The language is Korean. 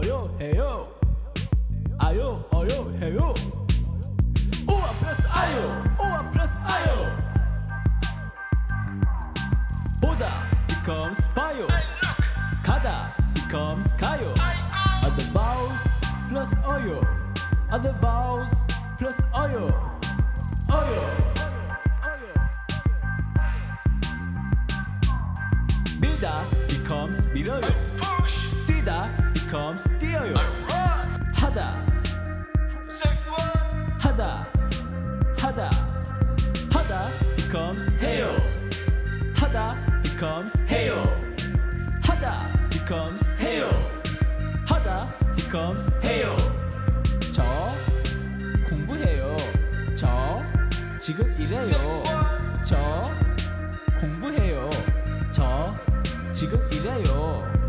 oyo, hey yo. Ayo, oyo, hey yo. Ua plus ayo, ua plus ayo. Buddha becomes Payo. Kada becomes Kayo. Other vowels plus oyo. Other vowels plus oyo. Oyo. Bida becomes Biroyo. 컴스 뛰어요. 하다. 하다. 하다. 하다 becomes 해요. 하다 becomes 해요. 하다 becomes 해요. 하다 becomes 해요. 저 공부해요. 저 지금 일해요. 저 공부해요. 저 지금 일해요.